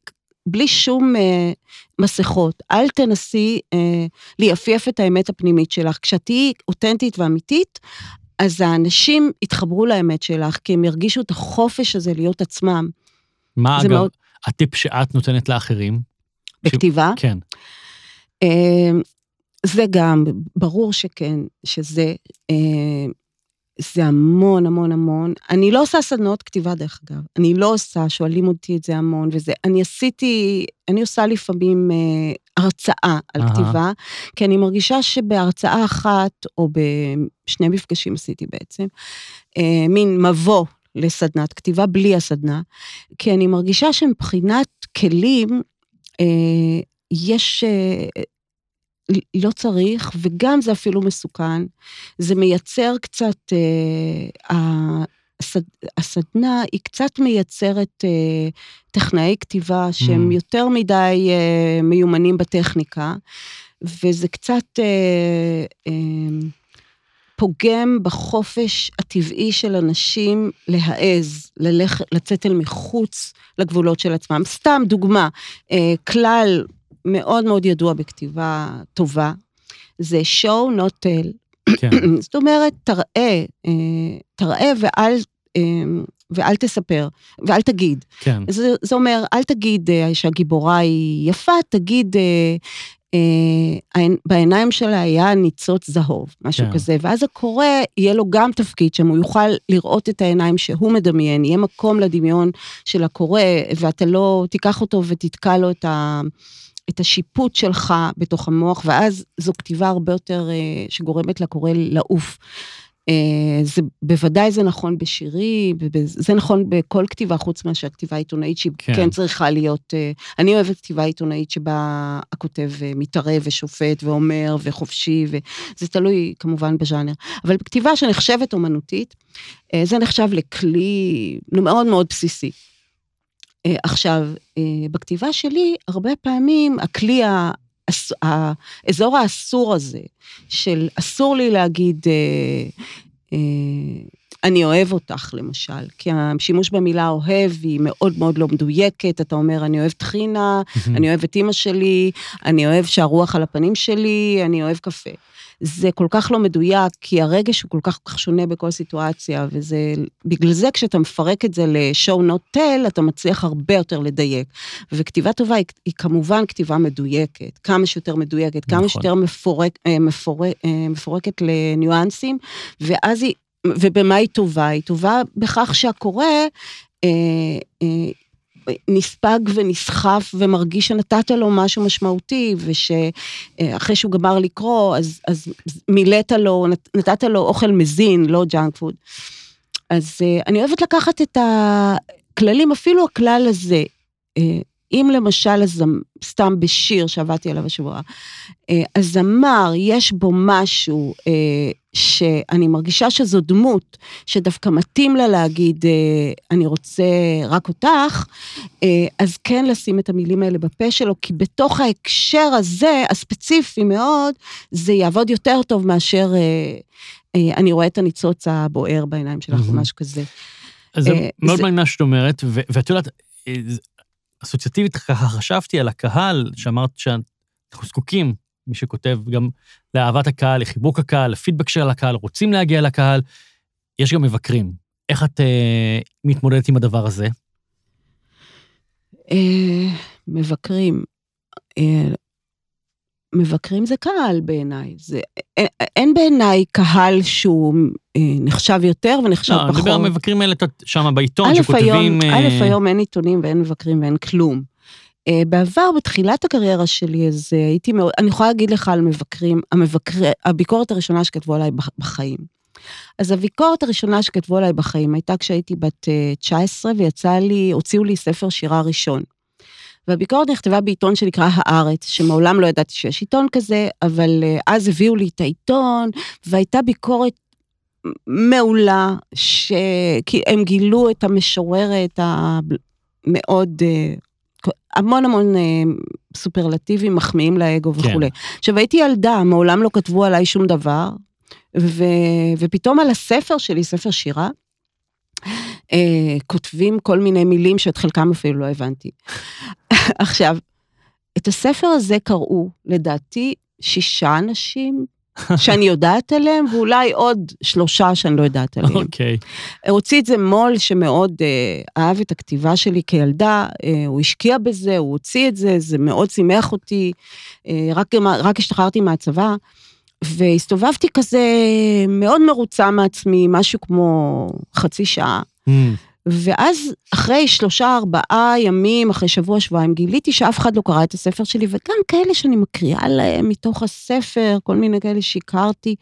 בלי שום אה, מסכות. אל תנסי אה, ליפייף את האמת הפנימית שלך. כשאת תהיי אותנטית ואמיתית, אז האנשים יתחברו לאמת שלך, כי הם ירגישו את החופש הזה להיות עצמם. מה אגב, מאוד- הטיפ שאת נותנת לאחרים? בכתיבה, כן. אה, זה גם, ברור שכן, שזה אה, זה המון המון המון. אני לא עושה סדנאות כתיבה דרך אגב, אני לא עושה, שואלים אותי את זה המון וזה. אני עשיתי, אני עושה לפעמים אה, הרצאה על אהה. כתיבה, כי אני מרגישה שבהרצאה אחת, או בשני מפגשים עשיתי בעצם, אה, מין מבוא לסדנת כתיבה בלי הסדנה, כי אני מרגישה שמבחינת כלים, אה, יש, אה, לא צריך, וגם זה אפילו מסוכן. זה מייצר קצת, אה, הסד, הסדנה היא קצת מייצרת אה, טכנאי כתיבה שהם Mm. יותר מדי אה, מיומנים בטכניקה, וזה קצת אה, אה, פוגם בחופש הטבעי של אנשים להעז, ללכת, לצאת אל מחוץ לגבולות של עצמם. סתם דוגמה, אה, כלל מאוד מאוד ידוע בכתיבה טובה, זה show not tell. כן. זאת אומרת, תראה, אה, תראה ואל, אה, ואל תספר, ואל תגיד. כן. זה, זה אומר, אל תגיד אה, שהגיבורה היא יפה, תגיד, אה, בעיניים שלה היה ניצוץ זהוב, משהו כן. כזה, ואז הקורא, יהיה לו גם תפקיד שם, הוא יוכל לראות את העיניים שהוא מדמיין, יהיה מקום לדמיון של הקורא, ואתה לא תיקח אותו ותתקע לו את ה... את השיפוט שלך בתוך המוח, ואז זו כתיבה הרבה יותר אה, שגורמת לקורא לעוף. אה, זה, בוודאי זה נכון בשירים, וב- זה נכון בכל כתיבה חוץ מאשר כתיבה עיתונאית, שהיא כן. כן. צריכה להיות, אה, אני אוהבת כתיבה עיתונאית שבה הכותב מתערב ושופט ואומר וחופשי, וזה תלוי כמובן בז'אנר. אבל בכתיבה שנחשבת אומנותית, זה נחשב לכלי מאוד מאוד בסיסי. אה, עכשיו, אה, בכתיבה שלי, הרבה פעמים הכלי, האזור האסור הזה, של אסור לי להגיד, אה, אני אוהב אותך, למשל, כי השימוש במילה אוהב היא מאוד מאוד לא מדויקת, אתה אומר, אני אוהב טחינה, אני אוהב את אימא שלי, אני אוהב שהרוח על הפנים שלי, אני אוהב קפה. זה כל כך לא מדויק, כי הרגש הוא כל כך כל כך שונה בכל סיטואציה, וזה, בגלל זה כשאתה מפרק את זה ל-show not tell, אתה מצליח הרבה יותר לדייק. וכתיבה טובה היא, היא כמובן כתיבה מדויקת, כמה שיותר מדויקת, כמה נכון. שיותר מפורק, אה, מפורק, אה, מפורקת לניואנסים, ואז היא, ובמה היא טובה? היא טובה בכך שהקורא, אה, אה, נספג ונסחף ומרגיש שנתת לו משהו משמעותי, ושאחרי שהוא גמר לקרוא, אז, אז מילאת לו, נת- נתת לו אוכל מזין, לא junk food. אז אה, אני אוהבת לקחת את הכללים, אפילו הכלל הזה. אה, אם למשל, הזמ- סתם בשיר שעבדתי עליו השבוע, אה, הזמר, יש בו משהו אה, שאני מרגישה שזו דמות שדווקא מתאים לה להגיד, אה, אני רוצה רק אותך, אה, אז כן לשים את המילים האלה בפה שלו, כי בתוך ההקשר הזה, הספציפי מאוד, זה יעבוד יותר טוב מאשר אה, אני רואה את הניצוץ הבוער בעיניים שלך, או. משהו כזה. אז זה מאוד מעניין מה שאת אומרת, ואת יודעת, אסוציאטיבית ככה חשבתי על הקהל, שאמרת שאנחנו זקוקים, מי שכותב גם לאהבת הקהל, לחיבוק הקהל, לפידבק של הקהל, רוצים להגיע לקהל, יש גם מבקרים. איך את אה, מתמודדת עם הדבר הזה? אה, מבקרים. אה, מבקרים זה קהל בעיניי. זה, אין, אין בעיניי קהל שהוא אה, נחשב יותר ונחשב לא, אני פחות. מדבר על המבקרים האלה שם בעיתון, א', שכותבים... היום, אה, א', היום אין עיתונים ואין מבקרים ואין כלום. אה, בעבר, בתחילת הקריירה שלי, אז אה, הייתי מאוד, אני יכולה להגיד לך על מבקרים, המבקר, הביקורת הראשונה שכתבו עליי בח- בחיים. אז הביקורת הראשונה שכתבו עליי בחיים הייתה כשהייתי בת אה, 19 ויצא לי, הוציאו לי ספר שירה ראשון. והביקורת נכתבה בעיתון שנקרא הארץ, שמעולם לא ידעתי שיש עיתון כזה, אבל אה, אז הביאו לי את העיתון, והייתה ביקורת מעולה, ש... כי הם גילו את המשוררת המאוד, אה, המון המון אה, סופרלטיבים מחמיאים לאגו כן. וכולי. עכשיו, הייתי ילדה, מעולם לא כתבו עליי שום דבר, ו, ופתאום על הספר שלי, ספר שירה, אה, כותבים כל מיני מילים שאת חלקם אפילו לא הבנתי. עכשיו, את הספר הזה קראו, לדעתי, שישה אנשים שאני יודעת עליהם, ואולי עוד שלושה שאני לא יודעת עליהם. אוקיי. הוציא את זה מו"ל שמאוד אה, אהב את הכתיבה שלי כילדה, אה, הוא השקיע בזה, הוא הוציא את זה, זה מאוד שימח אותי. אה, רק, רק השתחררתי מהצבא, והסתובבתי כזה מאוד מרוצה מעצמי, משהו כמו חצי שעה. Mm, ואז אחרי שלושה, ארבעה ימים, אחרי שבוע, שבועיים, גיליתי שאף אחד לא קרא את הספר שלי, וגם כאלה שאני מקריאה להם מתוך הספר, כל מיני כאלה שהכרתי,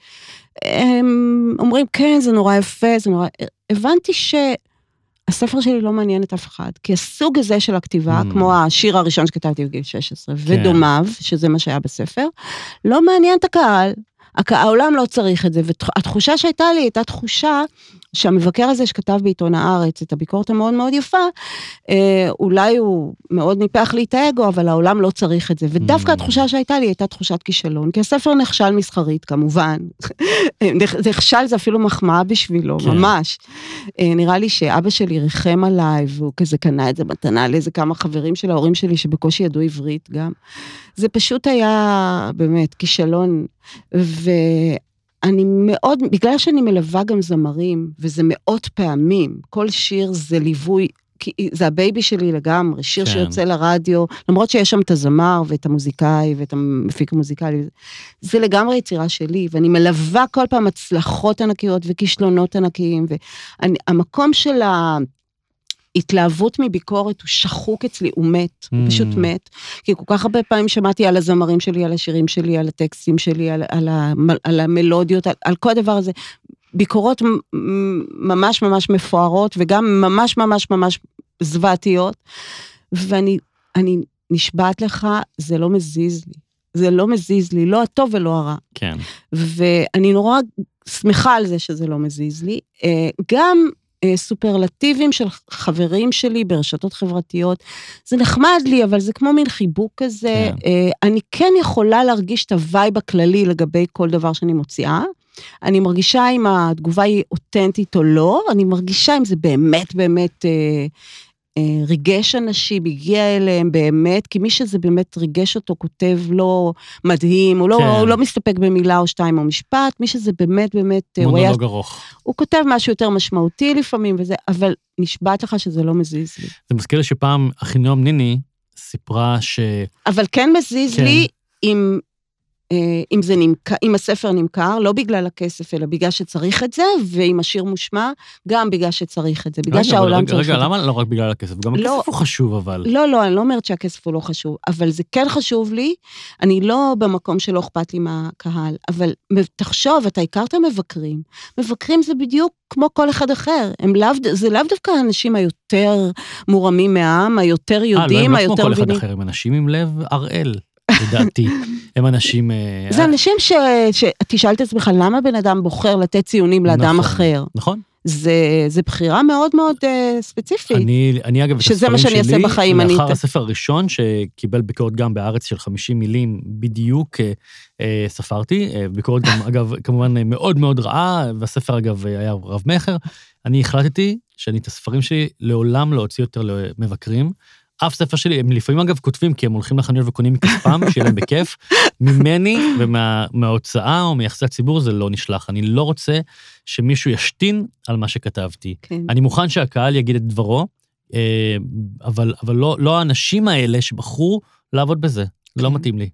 הם אומרים, כן, זה נורא יפה, זה נורא... הבנתי שהספר שלי לא מעניין את אף אחד, כי הסוג הזה של הכתיבה, Mm. כמו השיר הראשון שכתבתי בגיל 16, כן. ודומיו, שזה מה שהיה בספר, לא מעניין את הקהל. העולם לא צריך את זה, והתחושה שהייתה לי הייתה תחושה שהמבקר הזה שכתב בעיתון הארץ את הביקורת המאוד מאוד יפה, אה, אולי הוא מאוד ניפח לי את האגו, אבל העולם לא צריך את זה. ודווקא Mm. התחושה שהייתה לי הייתה תחושת כישלון, כי הספר נכשל מסחרית, כמובן. נכ- נכשל זה אפילו מחמאה בשבילו, כן. ממש. אה, נראה לי שאבא שלי ריחם עליי, והוא כזה קנה את זה מתנה לאיזה כמה חברים של ההורים שלי שבקושי ידעו עברית גם. זה פשוט היה באמת כישלון, ואני מאוד, בגלל שאני מלווה גם זמרים, וזה מאות פעמים, כל שיר זה ליווי. כי זה ה baby שלי לגמרי, שיר כן. שיוצא לרדיו, למרות שיש שם את הזמר ואת המוזיקאי ואת המפיק המוזיקלי, זה לגמרי יצירה שלי, ואני מלווה כל פעם הצלחות ענקיות וכישלונות ענקיים, והמקום של ההתלהבות מביקורת הוא שחוק אצלי, הוא מת, הוא Mm. פשוט מת, כי כל כך הרבה פעמים שמעתי על הזמרים שלי, על השירים שלי, על הטקסטים שלי, על, על, המ- על המלודיות, על, על כל הדבר הזה. ביקורות ממש ממש מפוארות, וגם ממש ממש ממש זוועתיות, ואני אני נשבעת לך, זה לא מזיז לי. זה לא מזיז לי, לא הטוב ולא הרע. כן. ואני נורא שמחה על זה שזה לא מזיז לי. אה, גם סופרלטיבים של חברים שלי ברשתות חברתיות, זה נחמד לי, אבל זה כמו מין חיבוק כזה. כן. אה, אני כן יכולה להרגיש את ה vibe הכללי לגבי כל דבר שאני מוציאה. אני מרגישה אם התגובה היא אותנטית או לא, אני מרגישה אם זה באמת באמת אה, אה, ריגש אנשים, הגיע אליהם באמת, כי מי שזה באמת ריגש אותו כותב לא מדהים, הוא לא, כן. הוא לא מסתפק במילה או שתיים או משפט, מי שזה באמת באמת, אה, הוא, היה, מונולוג ארוך. הוא כותב משהו יותר משמעותי לפעמים וזה, אבל נשבעת לך שזה לא מזיז לי. זה מזכיר לי שפעם אחינועם ניני סיפרה ש... אבל כן מזיז כן. לי אם, אה, אם, זה נמכר, אם הספר נמכר, לא בגלל הכסף, אלא בגלל שצריך את זה, ואם השיר מושמע, גם בגלל שצריך את זה, בגלל רגע, שהעולם רגע, צריך רגע, את זה. למה לא רק בגלל הכסף? גם לא. הכסף הוא חשוב, אבל. לא, לא, אני לא אומרת שהכסף הוא לא חשוב, אבל זה כן חשוב לי. אני לא במקום שלא אכפת לי מהקהל, אבל תחשוב, אתה הכרת מבקרים. מבקרים זה בדיוק כמו כל אחד אחר. הם לאו, זה לאו דווקא האנשים היותר מורמים מהעם, היותר אה, יודעים, לא, הם לא כמו היותר כל אחד מבינים. אחר, הם אנשים עם לב הראל, לדעתי. הם אנשים... אה, זה אנשים ש... שתשאל את עצמך, למה בן אדם בוחר לתת ציונים לאדם נכון. אחר? נכון. זה, זה בחירה מאוד מאוד uh, ספציפית. אני, אני אגב, את שזה מה שאני אעשה בחיים, אני לאחר הספר הראשון, שקיבל ביקורת גם בארץ של 50 מילים בדיוק, אה, אה, ספרתי. אה, ביקורת גם, אגב, כמובן אה, מאוד מאוד רעה, והספר אגב אה, היה רב-מכר. אני החלטתי שאני את הספרים שלי לעולם לא אוציא יותר למבקרים. אף ספר שלי, הם לפעמים אגב כותבים, כי הם הולכים לחנויות וקונים מכספם, שיהיה להם בכיף. ממני ומההוצאה או מיחסי הציבור זה לא נשלח. אני לא רוצה שמישהו ישתין על מה שכתבתי. כן. אני מוכן שהקהל יגיד את דברו, אה, אבל, אבל לא, לא האנשים האלה שבחרו לעבוד בזה. לא כן. מתאים לי.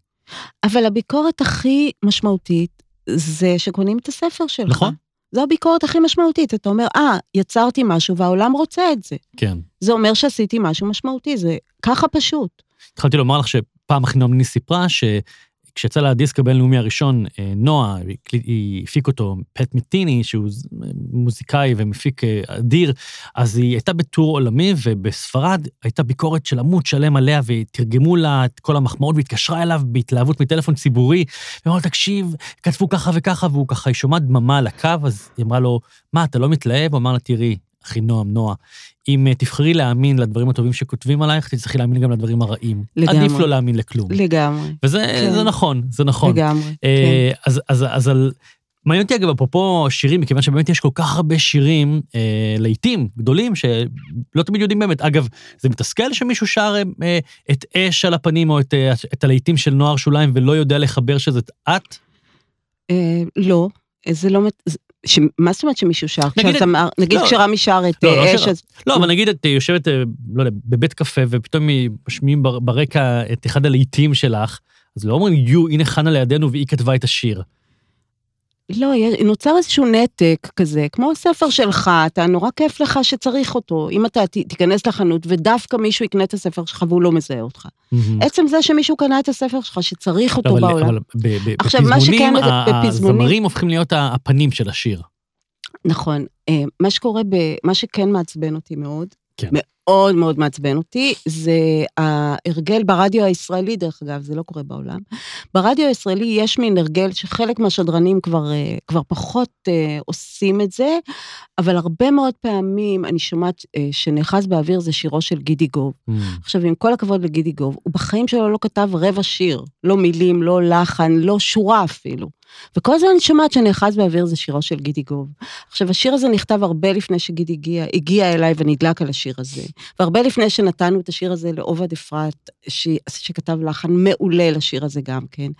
אבל הביקורת הכי משמעותית זה שקונים את הספר שלך. נכון. זו הביקורת הכי משמעותית. אתה אומר, אה, יצרתי משהו והעולם רוצה את זה. כן. זה אומר שעשיתי משהו משמעותי, זה ככה פשוט. התחלתי לומר לך שפעם אחינועם ניני סיפרה שכשיצא לה הדיסק הבינלאומי הראשון, אה, נועה, היא הפיק אותו, פט מיטיני, שהוא מוזיקאי ומפיק אה, אדיר, אז היא הייתה בטור עולמי, ובספרד הייתה ביקורת של עמוד שלם עליה, ותרגמו לה את כל המחמאות, והתקשרה אליו בהתלהבות מטלפון ציבורי, ואמרה לו, תקשיב, כתבו ככה וככה, והוא ככה, היא שומעת דממה על הקו, אז היא אמרה לו, מה, אתה לא מתלהב? הוא אמר לה, תראי, אחינועם, נועה, אם אה, תבחרי להאמין לדברים הטובים שכותבים עלייך, תצטרכי להאמין גם לדברים הרעים. לגמרי. עדיף לא להאמין לכלום. לגמרי. וזה כן. זה נכון, זה נכון. לגמרי. אה, אז, אז, אז על... מעניין אותי אגב, אפרופו שירים, מכיוון שבאמת יש כל כך הרבה שירים, אה, לעיתים גדולים, שלא תמיד יודעים באמת. אגב, זה מתסכל שמישהו שר אה, את אש על הפנים, או את, אה, את הלהיטים של נוער שוליים, ולא יודע לחבר שזאת את? אה, לא, זה לא... ש- מה זאת אומרת שמישהו שר? נגיד את- כשזמר- נגיד לא. כשרמי שר את לא, לא אה, אש, שרה. אז... לא, אבל נגיד את אה, יושבת, אה, לא יודע, בבית קפה, ופתאום משמיעים בר- ברקע את אחד הלהיטים שלך, אז לא אומרים, יו, הנה חנה לידינו והיא כתבה את השיר. לא, נוצר איזשהו נתק כזה, כמו הספר שלך, אתה נורא כיף לך שצריך אותו. אם אתה תיכנס לחנות ודווקא מישהו יקנה את הספר שלך והוא לא מזהה אותך. עצם זה שמישהו קנה את הספר שלך, שצריך אותו לא, בעולם. אבל ב- ב- עכשיו, מה שכן, בפזמונים- הזמרים הופכים להיות הפנים של השיר. נכון. אה, מה שקורה, ב, מה שכן מעצבן אותי מאוד, כן. מאוד מאוד מעצבן אותי, זה ההרגל ברדיו הישראלי, דרך אגב, זה לא קורה בעולם. ברדיו הישראלי יש מין הרגל שחלק מהשדרנים כבר, אה, כבר פחות אה, עושים את זה, אבל הרבה מאוד פעמים אני שומעת אה, שנאחז באוויר זה שירו של גידי גוב. עכשיו, עם כל הכבוד לגידי גוב, הוא בחיים שלו לא כתב רבע שיר, לא מילים, לא לחן, לא שורה אפילו. וכל הזמן אני שומעת שנאחז באוויר זה שירו של גידי גוב. עכשיו, השיר הזה נכתב הרבה לפני שגידי הגיע, הגיע אליי ונדלק על השיר הזה. והרבה לפני שנתנו את השיר הזה לעובד אפרת, ש... שכתב לחן מעולה לשיר הזה גם כן.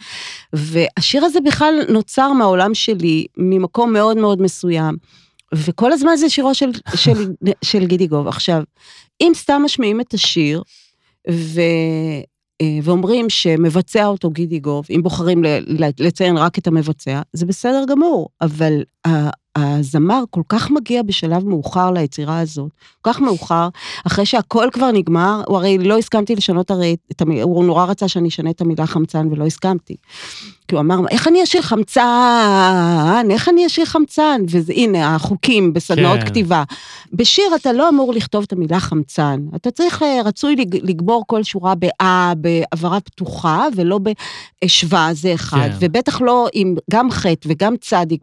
והשיר הזה בכלל נוצר מהעולם שלי, ממקום מאוד מאוד מסוים. וכל הזמן זה שירו של, של, של גידי גוב. עכשיו, אם סתם משמיעים את השיר, ו... אה, ואומרים שמבצע אותו גידי גוב, אם בוחרים לציין רק את המבצע, זה בסדר גמור, אבל הזמר כל כך מגיע בשלב מאוחר ליצירה הזאת, כל כך מאוחר, אחרי שהכל כבר נגמר, הוא הרי לא הסכמתי לשנות הרי את המילה, הוא נורא רצה שאני אשנה את המילה חמצן ולא הסכמתי. כי הוא אמר, איך אני אשאיר חמצן? איך אני אשאיר חמצן? והנה, החוקים בסדנאות כן. כתיבה. בשיר אתה לא אמור לכתוב את המילה חמצן. אתה צריך, אה, רצוי לג- לגמור כל שורה באה, בעברה פתוחה, ולא בשווה, זה אחד. כן. ובטח לא עם גם חטא וגם צדיק,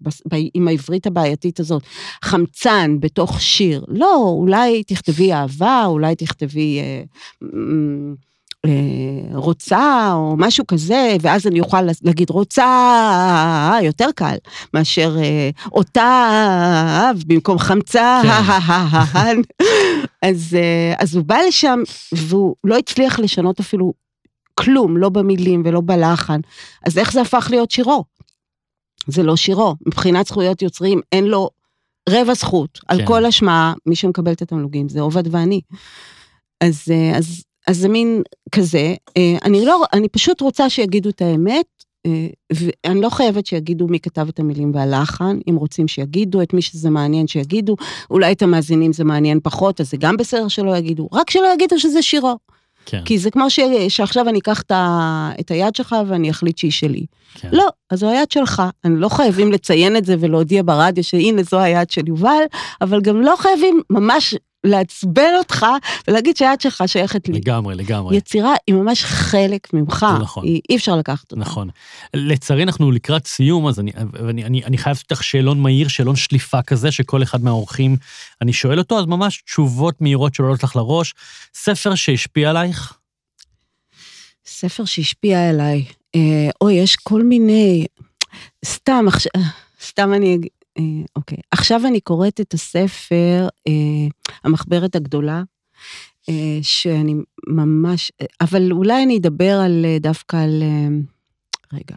עם העברית הבעייתית הזאת, חמצן בתוך שיר. לא, אולי תכתבי אהבה, אולי תכתבי... אה, רוצה או משהו כזה, ואז אני אוכל להגיד רוצה, יותר קל, מאשר אה, אותה במקום חמצן. אז, אה, אז הוא בא לשם והוא לא הצליח לשנות אפילו כלום, לא במילים ולא בלחן. אז איך זה הפך להיות שירו? זה לא שירו. מבחינת זכויות יוצרים אין לו רבע זכות. על כן. כל השמעה, מי שמקבל את התמלוגים זה עובד ואני. אז, אה, אז, אז זה מין כזה, אה, אני לא, אני פשוט רוצה שיגידו את האמת, אה, ואני לא חייבת שיגידו מי כתב את המילים והלחן, אם רוצים שיגידו, את מי שזה מעניין שיגידו, אולי את המאזינים זה מעניין פחות, אז זה גם בסדר שלא יגידו, רק שלא יגידו שזה שירו. כן, כי זה כמו ש, שעכשיו אני אקח את, ה, את היד שלך ואני אחליט שהיא שלי. כן. לא, אז זו היד שלך. אני לא חייבים לציין את זה ולהודיע ברדיו שהנה זו היד של יובל, אבל גם לא חייבים ממש לעצבן אותך ולהגיד שהיד שלך שייכת לי. לגמרי, לגמרי. יצירה היא ממש חלק ממך, נכון. היא, אי אפשר לקחת אותה. נכון. לצערי אנחנו לקראת סיום, אז אני, אני, אני, אני חייב לתת לך שאלון מהיר, שאלון שליפה כזה, שכל אחד מהאורחים, אני שואל אותו, אז ממש תשובות מהירות שעולות לך לראש. ספר שהשפיע עלייך? ספר שהשפיע עליי, אה, אוי, יש כל מיני, סתם, עכשיו, סתם אני אגיד, אה, אוקיי. עכשיו אני קוראת את הספר, אה, המחברת הגדולה, אה, שאני ממש, אה, אבל אולי אני אדבר על, אה, דווקא על, אה, רגע,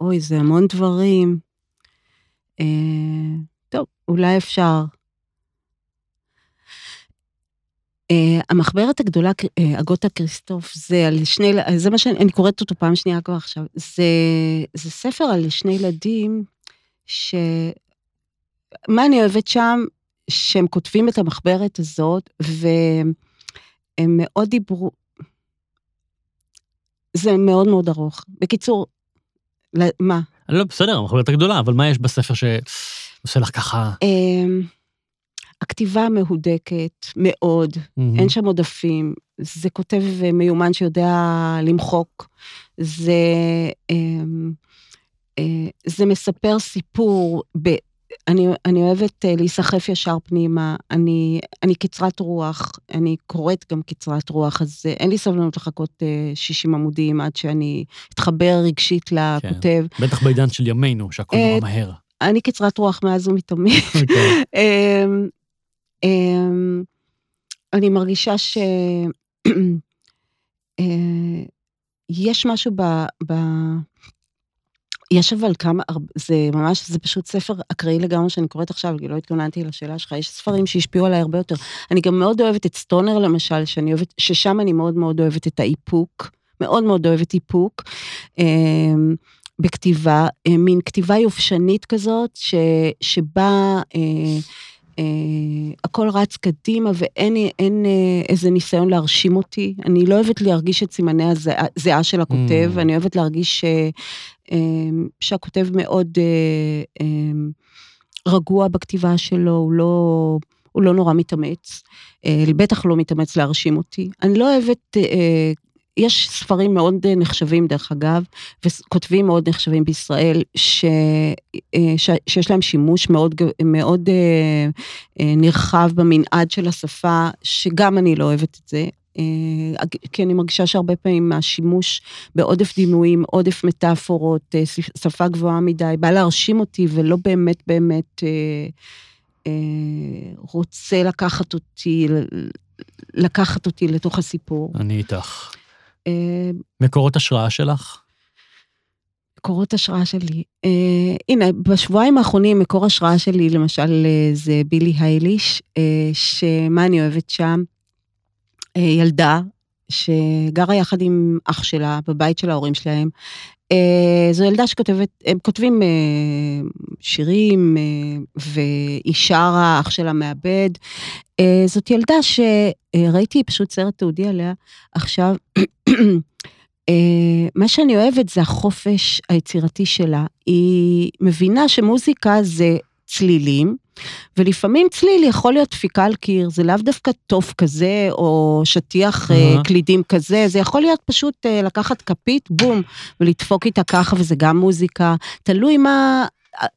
אוי, זה המון דברים. אה, טוב, אולי אפשר. Uh, המחברת הגדולה, uh, אגותה כריסטוף, זה על שני, זה מה שאני, אני קוראת אותו פעם שנייה כבר עכשיו, זה, זה ספר על שני ילדים, ש... מה אני אוהבת שם? שהם כותבים את המחברת הזאת, והם מאוד דיברו, זה מאוד מאוד ארוך. בקיצור, מה? לא, בסדר, המחברת הגדולה, אבל מה יש בספר שעושה לך ככה... אמ, הכתיבה מהודקת מאוד, אין שם עודפים, זה כותב מיומן שיודע למחוק, זה, אמ, זה מספר סיפור אני, אני אוהבת אה, להיסחף ישר פנימה, אני, אני קצרת רוח, אני קוראת גם קצרת רוח, אז אה, אין לי סבלנות לחכות 60 עמודים עד שאני אתחבר רגשית לכותב. כן. בטח בעידן של ימינו, שהכל נורא מהר. אני קצרת רוח מאז ומתמיד. אוקיי. אמ, אמ, אני מרגישה ש... יש משהו ב... ב... יש אבל כמה, זה ממש, זה פשוט ספר אקראי לגמרי שאני קוראת עכשיו, כי לא התכוננתי לשאלה שלך, יש ספרים שהשפיעו עליי הרבה יותר. אני גם מאוד אוהבת את סטונר למשל, שאני אוהבת, ששם אני מאוד מאוד אוהבת את האיפוק, מאוד מאוד אוהבת איפוק. אמ, בכתיבה, אה, מין כתיבה יופשנית כזאת, ש, שבה אה, אה, הכל רץ קדימה ואין אין, אה, איזה ניסיון להרשים אותי. אני לא אוהבת להרגיש את סימני הזיעה של הכותב, mm. אני אוהבת להרגיש ש, אה, שהכותב מאוד אה, אה, רגוע בכתיבה שלו, הוא לא... הוא לא נורא מתאמץ, אה, בטח לא מתאמץ להרשים אותי. אני לא אוהבת אה, יש ספרים מאוד נחשבים, דרך אגב, וכותבים מאוד נחשבים בישראל, ש, אה, ש, שיש להם שימוש מאוד, מאוד אה, אה, נרחב במנעד של השפה, שגם אני לא אוהבת את זה. כי אני מרגישה שהרבה פעמים השימוש בעודף דימויים, עודף מטאפורות, שפה גבוהה מדי, בא להרשים אותי ולא באמת באמת רוצה לקחת אותי, לקחת אותי לתוך הסיפור. אני איתך. אה, מקורות השראה שלך? מקורות השראה שלי. אה, הנה, בשבועיים האחרונים מקור השראה שלי, למשל, אה, זה בילי הייליש, אה, שמה אני אוהבת שם? אה, ילדה שגרה יחד עם אח שלה בבית של ההורים שלהם. אה, זו ילדה שכותבת, הם כותבים אה, שירים, והיא שרה, אח שלה מאבד. אה, זאת ילדה שראיתי פשוט סרט תעודי עליה עכשיו. מה שאני אוהבת זה החופש היצירתי שלה. היא מבינה שמוזיקה זה צלילים, ולפעמים צליל יכול להיות דפיקה על קיר, זה לאו דווקא תוף כזה, או שטיח uh-huh. קלידים כזה, זה יכול להיות פשוט uh, לקחת כפית, בום, ולדפוק איתה ככה, וזה גם מוזיקה. תלוי מה,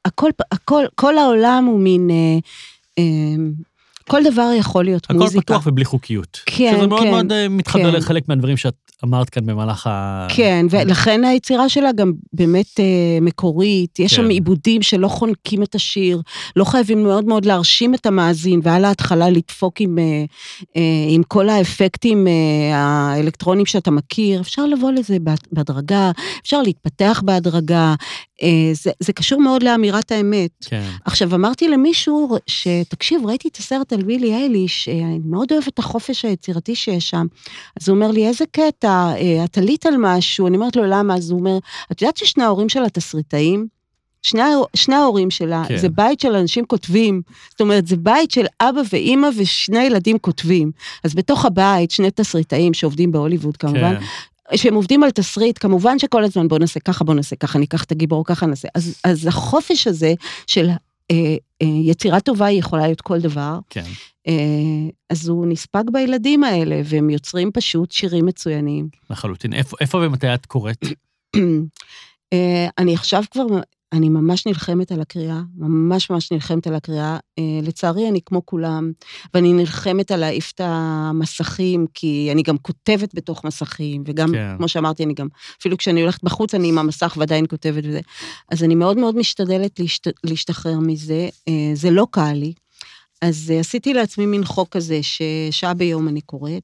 הכל, הכל, כל העולם הוא מין... Uh, uh, כל דבר יכול להיות הכל מוזיקה. הכל פתוח ובלי חוקיות. כן, שזה מאוד כן. מאוד אה, מתחבר כן. לחלק מהדברים שאת אמרת כאן במהלך ה... כן, ולכן היצירה שלה גם באמת אה, מקורית, יש כן. שם עיבודים שלא חונקים את השיר, לא חייבים מאוד מאוד להרשים את המאזין, ועל ההתחלה לדפוק עם, אה, אה, עם כל האפקטים אה, האלקטרונים שאתה מכיר, אפשר לבוא לזה בהדרגה, אפשר להתפתח בהדרגה, אה, זה, זה קשור מאוד לאמירת האמת. כן. עכשיו, אמרתי למישהו שתקשיב, ראיתי את הסרט על בילי אייליש, אני מאוד אוהבת את החופש היצירתי שיש שם. אז הוא אומר לי, איזה קטע, אה, את עלית על משהו, אני אומרת לו, למה? אז הוא אומר, את יודעת ששני ההורים שלה תסריטאים? שני, שני ההורים שלה, כן. זה בית של אנשים כותבים. זאת אומרת, זה בית של אבא ואימא ושני ילדים כותבים. אז בתוך הבית, שני תסריטאים שעובדים בהוליווד כמובן, כן. שהם עובדים על תסריט, כמובן שכל הזמן בוא נעשה ככה, בוא נעשה ככה, ניקח את הגיבור ככה נעשה. אז, אז החופש הזה של יצירה טובה היא יכולה להיות כל דבר. כן. אה, אז הוא נספג בילדים האלה, והם יוצרים פשוט שירים מצוינים. לחלוטין. איפה, איפה ומתי את קוראת? אה, אני עכשיו כבר אני ממש נלחמת על הקריאה, ממש ממש נלחמת על הקריאה. אה, לצערי, אני כמו כולם, ואני נלחמת על להעיף את המסכים, כי אני גם כותבת בתוך מסכים, וגם, כן. כמו שאמרתי, אני גם, אפילו כשאני הולכת בחוץ, אני עם המסך ועדיין כותבת וזה. אז אני מאוד מאוד משתדלת להשת, להשתחרר מזה. אה, זה לא קל לי. אז אה, עשיתי לעצמי מין חוק כזה, ששעה ביום אני קוראת.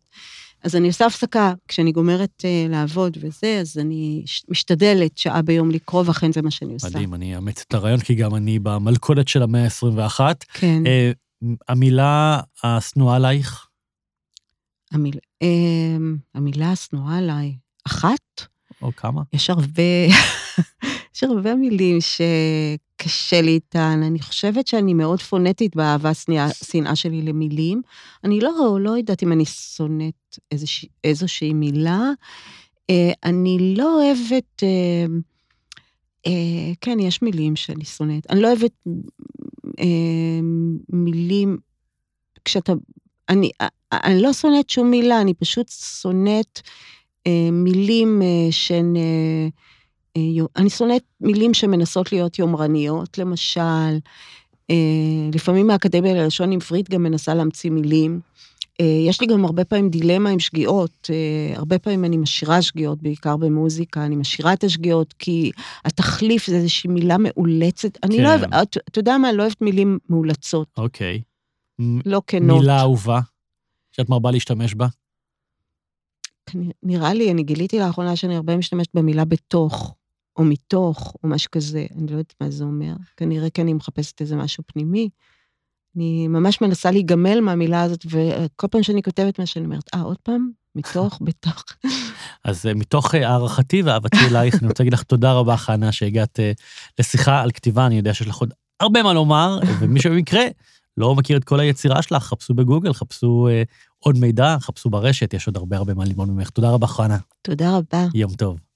אז אני עושה הפסקה, כשאני גומרת uh, לעבוד וזה, אז אני משתדלת שעה ביום לקרוא, ואכן זה מה שאני עושה. מדהים, אני אאמץ את הרעיון, כי גם אני במלכודת של המאה ה-21. כן. Uh, המילה השנואה עלייך? המיל... uh, המילה השנואה עליי, אחת? או כמה? יש הרבה, יש הרבה מילים שקשה לי איתן. אני חושבת שאני מאוד פונטית באהבה שנאה שלי למילים. אני לא, לא יודעת אם אני שונאת איזושה, איזושהי מילה. אה, אני לא אוהבת... אה, אה, כן, יש מילים שאני שונאת. אני לא אוהבת מילים, כשאתה... אני, אני לא שונאת שום מילה, אני פשוט שונאת מילים שהן... אני שונאת מילים שמנסות להיות יומרניות, למשל, אה, לפעמים האקדמיה ללשון עברית גם מנסה להמציא מילים. אה, יש לי גם הרבה פעמים דילמה עם שגיאות, אה, הרבה פעמים אני משאירה שגיאות, בעיקר במוזיקה, אני משאירה את השגיאות, כי התחליף זה איזושהי מילה מאולצת. אני כן. לא אוהבת, אתה יודע מה, אני לא אוהבת מילים מאולצות, אוקיי. לא כנות. מילה אהובה, שאת מרבה להשתמש בה? נראה לי, אני גיליתי לאחרונה שאני הרבה משתמשת במילה בתוך, או מתוך, או משהו כזה, אני לא יודעת מה זה אומר. כנראה כי אני מחפשת איזה משהו פנימי. אני ממש מנסה להיגמל מהמילה הזאת, וכל פעם שאני כותבת משהו, אני אומרת, אה, עוד פעם? מתוך, בתוך. אז אה, מתוך אה, הערכתי ואהבתי אלייך, אני רוצה להגיד לך תודה רבה, חנה, שהגעת אה, לשיחה על כתיבה, אני יודע שיש לך עוד הרבה מה לומר, ומי שבמקרה לא מכיר את כל היצירה שלך, חפשו בגוגל, חפשו עוד מידע, חפשו ברשת, יש עוד הרבה הרבה מה ללמוד ממך. תודה רבה, חנה. תודה רבה. יום טוב.